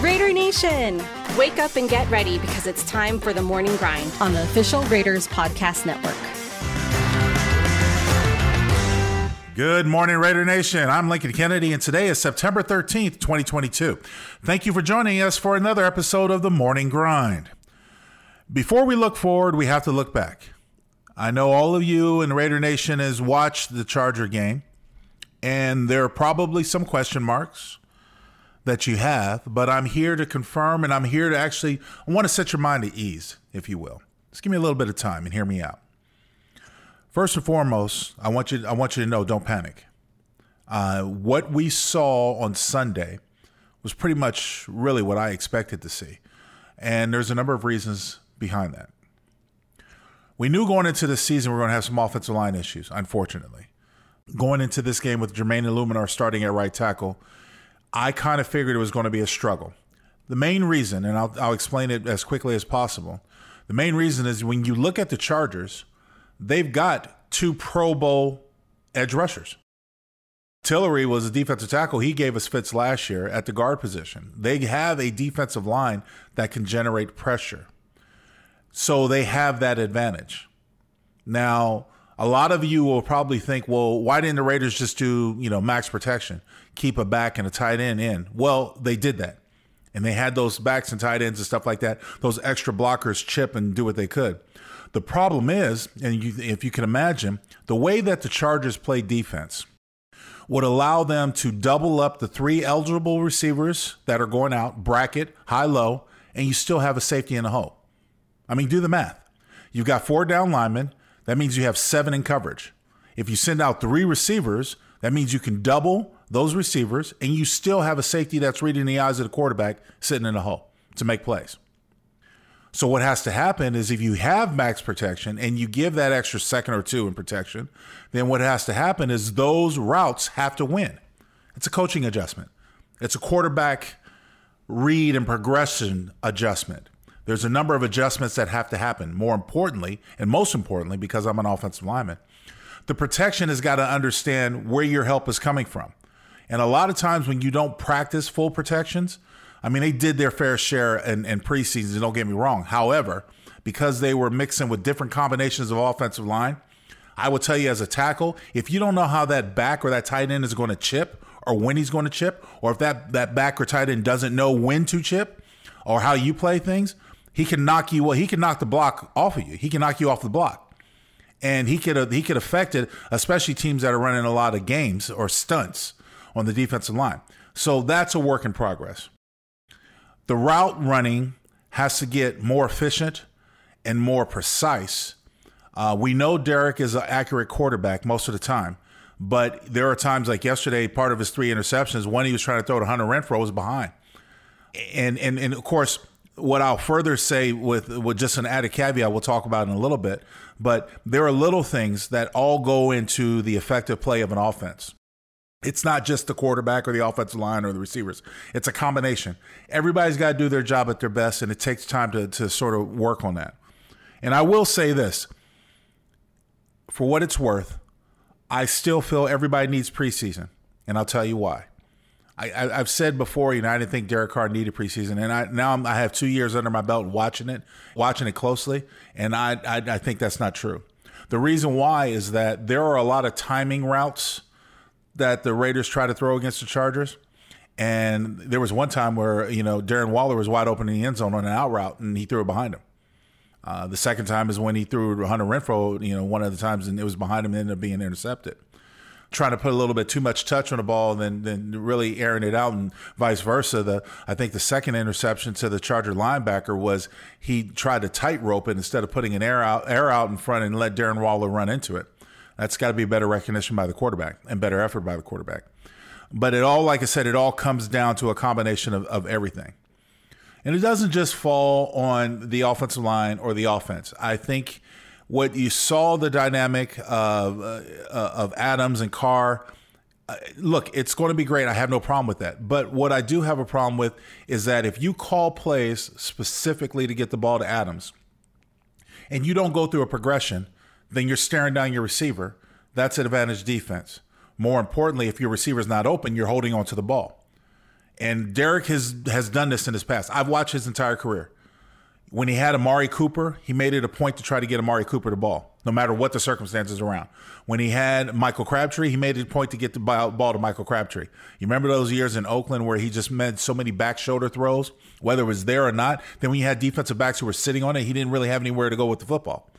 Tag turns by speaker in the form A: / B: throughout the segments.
A: Raider Nation, wake up and get ready because it's time for the morning grind
B: on the official Raiders Podcast Network.
C: Good morning, Raider Nation. I'm Lincoln Kennedy, and today is September 13th, 2022. Thank you for joining us for another episode of the Morning Grind. Before we look forward, we have to look back. I know all of you in Raider Nation has watched the Charger game, and there are probably some question marks that you have, but I'm here to confirm and I'm here to actually, I want to set your mind at ease, if you will. Just give me a little bit of time and hear me out. First and foremost, I want you I want you to know don't panic. Uh, what we saw on Sunday was pretty much really what I expected to see, and there's a number of reasons behind that. We knew going into the season we are going to have some offensive line issues. Unfortunately, going into this game with Jermaine Eluemunor starting at right tackle, I kind of figured it was going to be a struggle. The main reason, and I'll, I'll explain it as quickly as possible. The main reason is when you look at the Chargers they've got two Pro Bowl edge rushers. Tillery was a defensive tackle. He gave us fits last year at the guard position. They have a defensive line that can generate pressure. So they have that advantage. Now, a lot of you will probably think, well, why didn't the Raiders just do, you know, max protection, keep a back and a tight end in? Well, they did that. And they had those backs and tight ends and stuff like that, those extra blockers chip and do what they could. The problem is, and you, if you can imagine, the way that the Chargers play defense would allow them to double up the three eligible receivers that are going out, bracket, high low, and you still have a safety in the hole. I mean, do the math. You've got four down linemen. That means you have seven in coverage. If you send out three receivers, that means you can double those receivers and you still have a safety that's reading the eyes of the quarterback sitting in the hole to make plays. So what has to happen is if you have max protection and you give that extra second or two in protection, then what has to happen is those routes have to win. It's a coaching adjustment. It's a quarterback read and progression adjustment. There's a number of adjustments that have to happen. More importantly, and most importantly, because I'm an offensive lineman, the protection has got to understand where your help is coming from. And a lot of times when you don't practice full protections, I mean, they did their fair share in, in preseason, don't get me wrong. However, because they were mixing with different combinations of offensive line, I will tell you as a tackle, if you don't know how that back or that tight end is going to chip or when he's going to chip, or if that, that back or tight end doesn't know when to chip or how you play things, he can knock you well, he can knock the block off of you. He can knock you off the block. And he could he could affect it, especially teams that are running a lot of games or stunts on the defensive line. So that's a work in progress the route running has to get more efficient and more precise. Uh, we know Derek is an accurate quarterback most of the time, but there are times like yesterday, part of his three interceptions, one he was trying to throw to Hunter Renfrow was behind. And, and, and of course, what I'll further say with, with just an added caveat, we'll talk about in a little bit, but there are little things that all go into the effective play of an offense. It's not just the quarterback or the offensive line or the receivers. It's a combination. Everybody's got to do their job at their best, and it takes time to, to sort of work on that. And I will say this for what it's worth, I still feel everybody needs preseason, and I'll tell you why. I, have said before, you know, I didn't think Derek Carr needed preseason, and I now I'm, i have two years under my belt watching it, watching it closely, and I, I I think that's not true. The reason why is that there are a lot of timing routes that the Raiders try to throw against the Chargers. And there was one time where, you know, Darren Waller was wide open in the end zone on an out route and he threw it behind him. Uh, the second time is when he threw Hunter Renfrow, you know, one of the times and it was behind him and ended up being intercepted. Trying to put a little bit too much touch on the ball and then, then really airing it out and vice versa. The I think the second interception to the Charger linebacker was he tried to tightrope it instead of putting an air out air out in front and let Darren Waller run into it. That's got to be better recognition by the quarterback and better effort by the quarterback. But it all, like I said, it all comes down to a combination of, of everything. And it doesn't just fall on the offensive line or the offense. I think what you saw the dynamic of, uh, of Adams and Carr. Uh, look, it's going to be great. I have no problem with that. But what I do have a problem with is that if you call plays specifically to get the ball to Adams and you don't go through a progression, then you're staring down your receiver. That's an advantage defense. More importantly, if your receiver's not open, you're holding on to the ball. And Derek has has done this in his past. I've watched his entire career. When he had Amari Cooper, he made it a point to try to get Amari Cooper the ball, no matter what the circumstances around. When he had Michael Crabtree, he made it a point to get the ball to Michael Crabtree. You remember those years in Oakland where he just made so many back shoulder throws, whether it was there or not. Then when you had defensive backs who were sitting on it, he didn't really have anywhere to go with the football.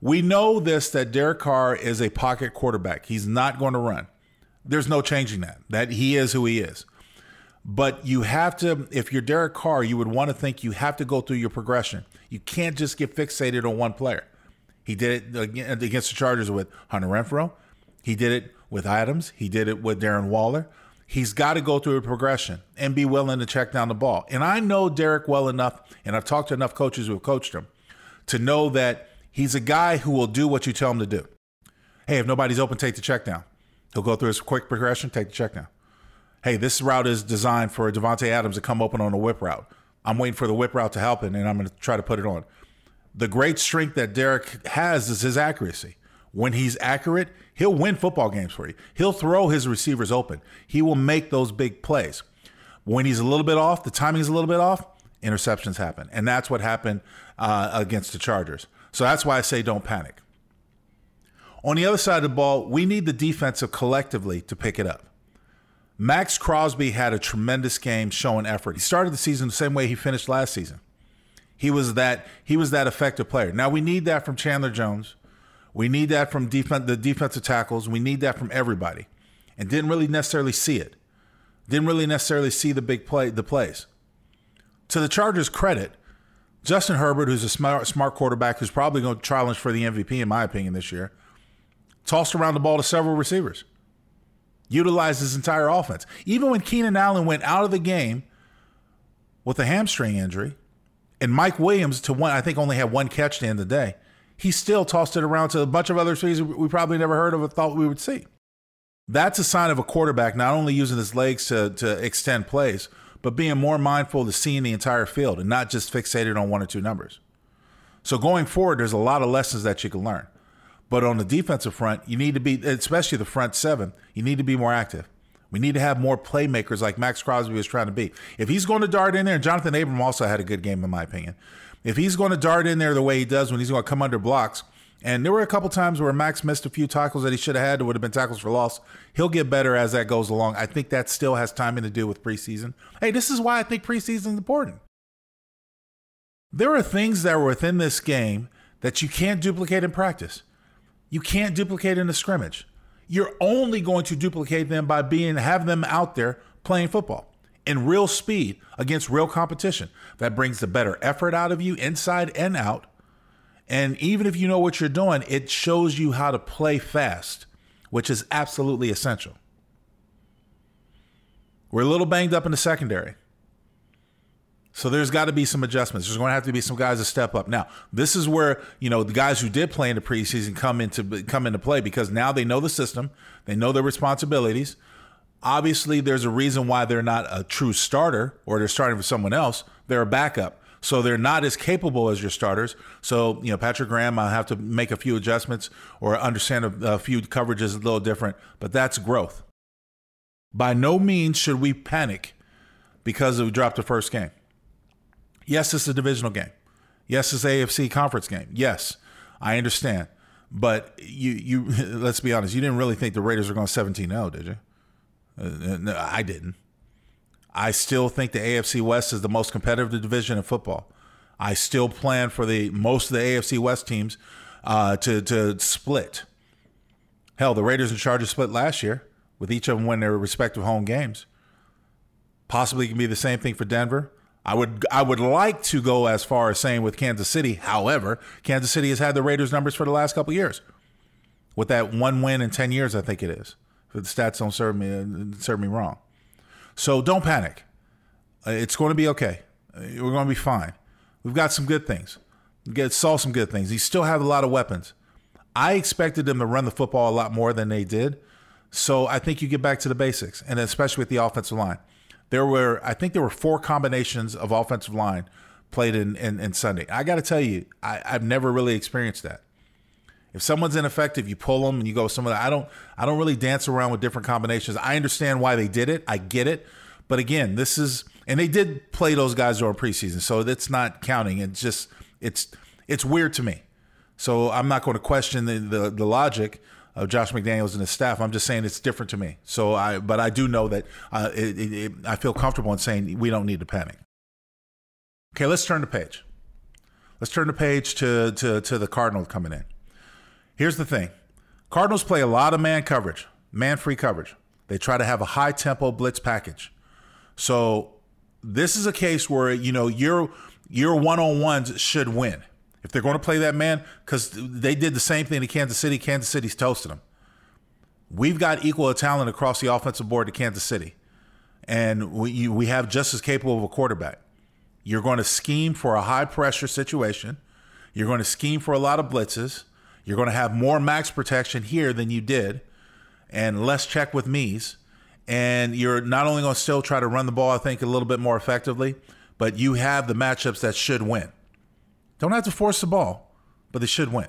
C: We know this that Derek Carr is a pocket quarterback. He's not going to run. There's no changing that. That he is who he is. But you have to, if you're Derek Carr, you would want to think you have to go through your progression. You can't just get fixated on one player. He did it against the Chargers with Hunter Renfrow. He did it with Adams. He did it with Darren Waller. He's got to go through a progression and be willing to check down the ball. And I know Derek well enough, and I've talked to enough coaches who have coached him to know that he's a guy who will do what you tell him to do. Hey, if nobody's open, take the check down. He'll go through his quick progression, take the check down hey, this route is designed for Davante Adams to come open on a whip route. I'm waiting for the whip route to help, and I'm going to try to put it on. The great strength that Derek has is his accuracy. When he's accurate, he'll win football games for you. He'll throw his receivers open. He will make those big plays. When he's a little bit off, the timing is a little bit off, interceptions happen. And that's what happened uh, against the Chargers. So that's why I say don't panic. On the other side of the ball, we need the defensive collectively to pick it up. Maxx Crosby had a tremendous game showing effort. He started the season the same way he finished last season. He was that he was that effective player. Now we need that from Chandler Jones. We need that from defense, the defensive tackles. We need that from everybody. And didn't really necessarily see it. Didn't really necessarily see the big play the plays. To the Chargers' credit, Justin Herbert, who's a smart, smart quarterback who's probably going to challenge for the MVP in my opinion this year, tossed around the ball to several receivers utilized his entire offense. Even when Keenan Allen went out of the game with a hamstring injury, and Mike Williams to one, I think only had one catch at the end the day. He still tossed it around to a bunch of other receivers we probably never heard of or thought we would see. That's a sign of a quarterback not only using his legs to, to extend plays, but being more mindful to seeing the entire field and not just fixated on one or two numbers. So going forward, there's a lot of lessons that you can learn. But on the defensive front, you need to be, especially the front seven, you need to be more active. We need to have more playmakers like Maxx Crosby was trying to be. If he's going to dart in there, and Johnathan Abram also had a good game, in my opinion. If he's going to dart in there the way he does when he's going to come under blocks, and there were a couple times where Maxx missed a few tackles that he should have had that would have been tackles for loss. He'll get better as that goes along. I think that still has timing to do with preseason. Hey, this is why I think preseason is important. There are things that are within this game that you can't duplicate in practice. You can't duplicate in a scrimmage. You're only going to duplicate them by being have them out there playing football in real speed against real competition. That brings the better effort out of you inside and out. And even if you know what you're doing, it shows you how to play fast, which is absolutely essential. We're a little banged up in the secondary. So there's got to be some adjustments. There's going to have to be some guys to step up. Now, this is where you know the guys who did play in the preseason come into come into play because now they know the system, they know their responsibilities. Obviously, there's a reason why they're not a true starter or they're starting for someone else. They're a backup, so they're not as capable as your starters. So you know, Patrick Graham, I have to make a few adjustments or understand a, a few coverages a little different, but that's growth. By no means should we panic because we dropped the first game. Yes, it's a divisional game. Yes, it's AFC conference game. Yes, I understand. But you, you, let's be honest. You didn't really think the Raiders were going 17-0, did you? Uh, no, I didn't. I still think the AFC West is the most competitive division in football. I still plan for the most of the AFC West teams uh, to to split. Hell, the Raiders and Chargers split last year, with each of them winning their respective home games. Possibly can be the same thing for Denver. I would I would like to go as far as saying with Kansas City. However, Kansas City has had the Raiders numbers for the last couple years. With that one win in 10 years, I think it is. If the stats don't serve me serve me wrong. So don't panic. Uh, it's going to be okay. Uh, we're going to be fine. We've got some good things. We saw some good things. He still have a lot of weapons. I expected them to run the football a lot more than they did. So I think you get back to the basics, and especially with the offensive line there were I think there were four combinations of offensive line played in in, in Sunday. I got to tell you, I, I've never really experienced that. If someone's ineffective, you pull them and you go with some of that. I don't I don't really dance around with different combinations. I understand why they did it. I get it. But again, this is and they did play those guys during preseason, so that's not counting. It's just it's it's weird to me. So I'm not going to question the, the, the logic of Josh McDaniels and his staff. I'm just saying it's different to me. So I, but I do know that uh, it, it, it, I feel comfortable in saying we don't need to panic. Okay, let's turn the page. Let's turn the page to to to the Cardinals coming in. Here's the thing: Cardinals play a lot of man coverage, man free coverage. They try to have a high tempo blitz package. So this is a case where you know your your one on ones should win if they're going to play that man, because they did the same thing to Kansas City. Kansas City's toasted them. We've got equal talent across the offensive board to Kansas City, and we we have just as capable of a quarterback. You're going to scheme for a high pressure situation. You're going to scheme for a lot of blitzes. You're going to have more max protection here than you did, and less check with me's. And you're not only going to still try to run the ball, I think, a little bit more effectively, but you have the matchups that should win. Don't have to force the ball, but they should win.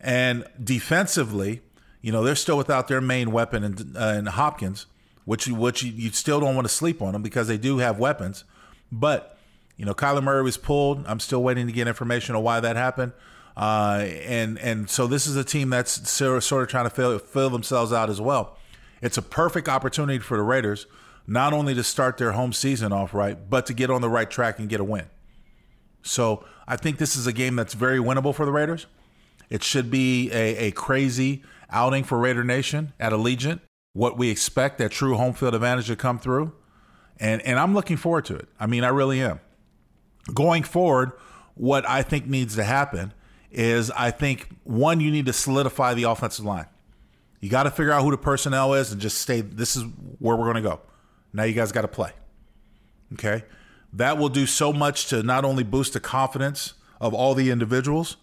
C: And defensively, you know, they're still without their main weapon in, uh, in Hopkins, which which you, you still don't want to sleep on them because they do have weapons. But you know, Kyler Murray was pulled. I'm still waiting to get information on why that happened. Uh, and and so this is a team that's sort of trying to fill, fill themselves out as well. It's a perfect opportunity for the Raiders not only to start their home season off right, but to get on the right track and get a win. So I think this is a game that's very winnable for the Raiders. It should be a, a crazy outing for Raider Nation at Allegiant. What we expect that true home field advantage to come through. And and I'm looking forward to it. I mean, I really am. Going forward, what I think needs to happen is I think one, you need to solidify the offensive line. You got to figure out who the personnel is and just stay. This is where we're going to go. Now you guys got to play. Okay. That will do so much to not only boost the confidence of all the individuals,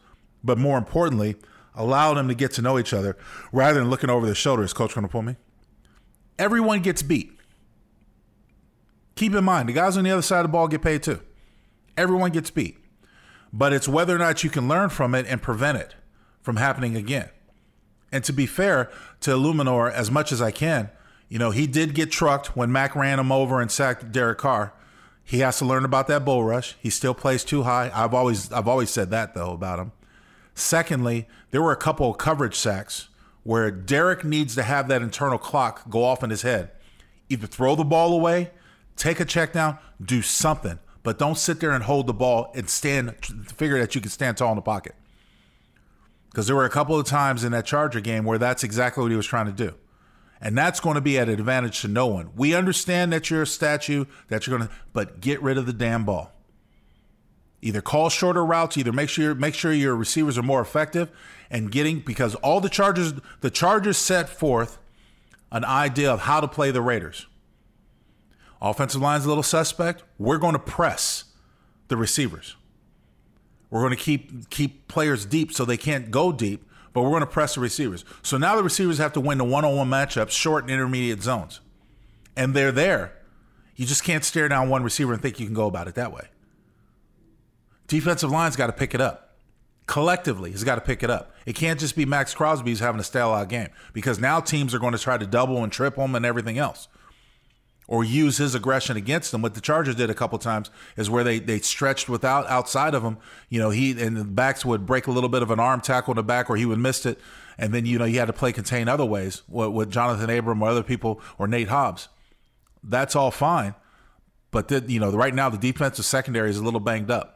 C: but more importantly, allow them to get to know each other rather than looking over their shoulder. Is coach going to pull me? Everyone gets beat. Keep in mind, the guys on the other side of the ball get paid too. Everyone gets beat. But it's whether or not you can learn from it and prevent it from happening again. And to be fair to Eluemunor, as much as I can, you know, he did get trucked when Mack ran him over and sacked Derek Carr. He has to learn about that bull rush. He still plays too high. I've always I've always said that though about him. Secondly, there were a couple of coverage sacks where Derek needs to have that internal clock go off in his head. Either throw the ball away, take a check down, do something, but don't sit there and hold the ball and stand figure that you can stand tall in the pocket. Because there were a couple of times in that Charger game where that's exactly what he was trying to do. And that's going to be at an advantage to no one. We understand that you're a statue, that you're going to, but get rid of the damn ball. Either call shorter routes, either make sure make sure your receivers are more effective and getting because all the Chargers the Chargers set forth an idea of how to play the Raiders. Offensive line's a little suspect. We're going to press the receivers. We're going to keep keep players deep so they can't go deep but we're going to press the receivers. So now the receivers have to win the one on one matchups, short and intermediate zones. And they're there. You just can't stare down one receiver and think you can go about it that way. Defensive line's got to pick it up. Collectively, has got to pick it up. It can't just be Maxx Crosby who's having a stale out game because now teams are going to try to double and triple him and everything else or use his aggression against them. What the Chargers did a couple times is where they they stretched without outside of him. You know, he and the backs would break a little bit of an arm tackle in the back, or he would miss it, and then you know you had to play contain other ways with, with Johnathan Abram or other people or Nate Hobbs. That's all fine, but the, you know right now the defensive secondary is a little banged up.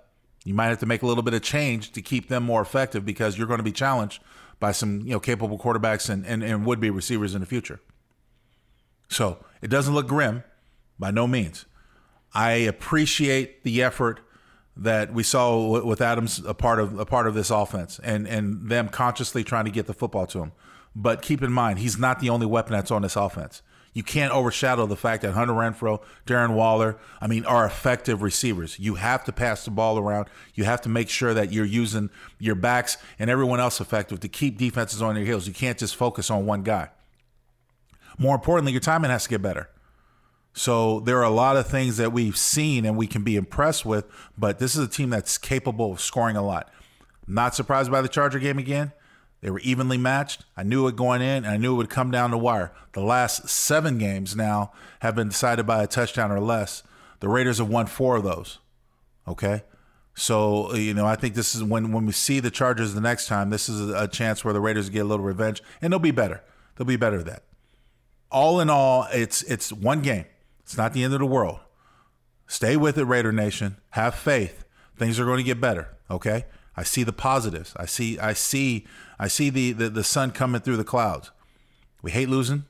C: You might have to make a little bit of change to keep them more effective because you're going to be challenged by some you know capable quarterbacks and, and, and would be receivers in the future. So it doesn't look grim by no means. I appreciate the effort that we saw with Adams a part of a part of this offense and and them consciously trying to get the football to him. But keep in mind, he's not the only weapon that's on this offense. You can't overshadow the fact that Hunter Renfrow, Darren Waller, I mean, are effective receivers. You have to pass the ball around. You have to make sure that you're using your backs and everyone else effective to keep defenses on their heels. You can't just focus on one guy. More importantly, your timing has to get better. So there are a lot of things that we've seen and we can be impressed with, but this is a team that's capable of scoring a lot. Not surprised by the Charger game again. They were evenly matched. I knew it going in, and I knew it would come down the wire. The last seven games now have been decided by a touchdown or less. The Raiders have won four of those. Okay. So, you know, I think this is when, when we see the Chargers the next time, this is a chance where the Raiders get a little revenge, and they'll be better. They'll be better at that. All in all, it's it's one game. It's not the end of the world. Stay with it, Raider Nation. Have faith. Things are going to get better. Okay. I see the positives. I see I see I see the, the, the sun coming through the clouds. We hate losing,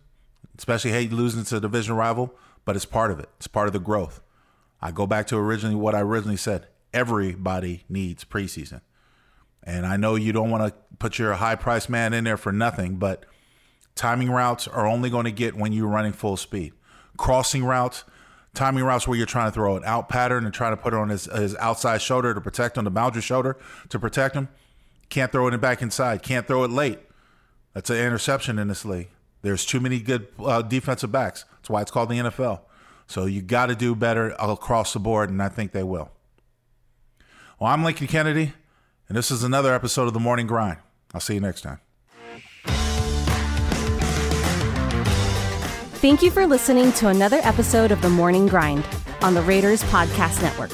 C: especially hate losing to a division rival, but it's part of it. It's part of the growth. I go back to originally what I originally said. Everybody needs preseason. And I know you don't want to put your high price man in there for nothing, but timing routes are only going to get when you're running full speed. Crossing routes, timing routes where you're trying to throw an out pattern and trying to put it on his, his outside shoulder to protect on the boundary shoulder to protect him. Can't throw it back inside. Can't throw it late. That's an interception in this league. There's too many good uh, defensive backs. That's why it's called the NFL. So you got to do better across the board, and I think they will. Well, I'm Lincoln Kennedy, and this is another episode of The Morning Grind. I'll see you next time.
B: Thank you for listening to another episode of The Morning Grind on the Raiders Podcast Network.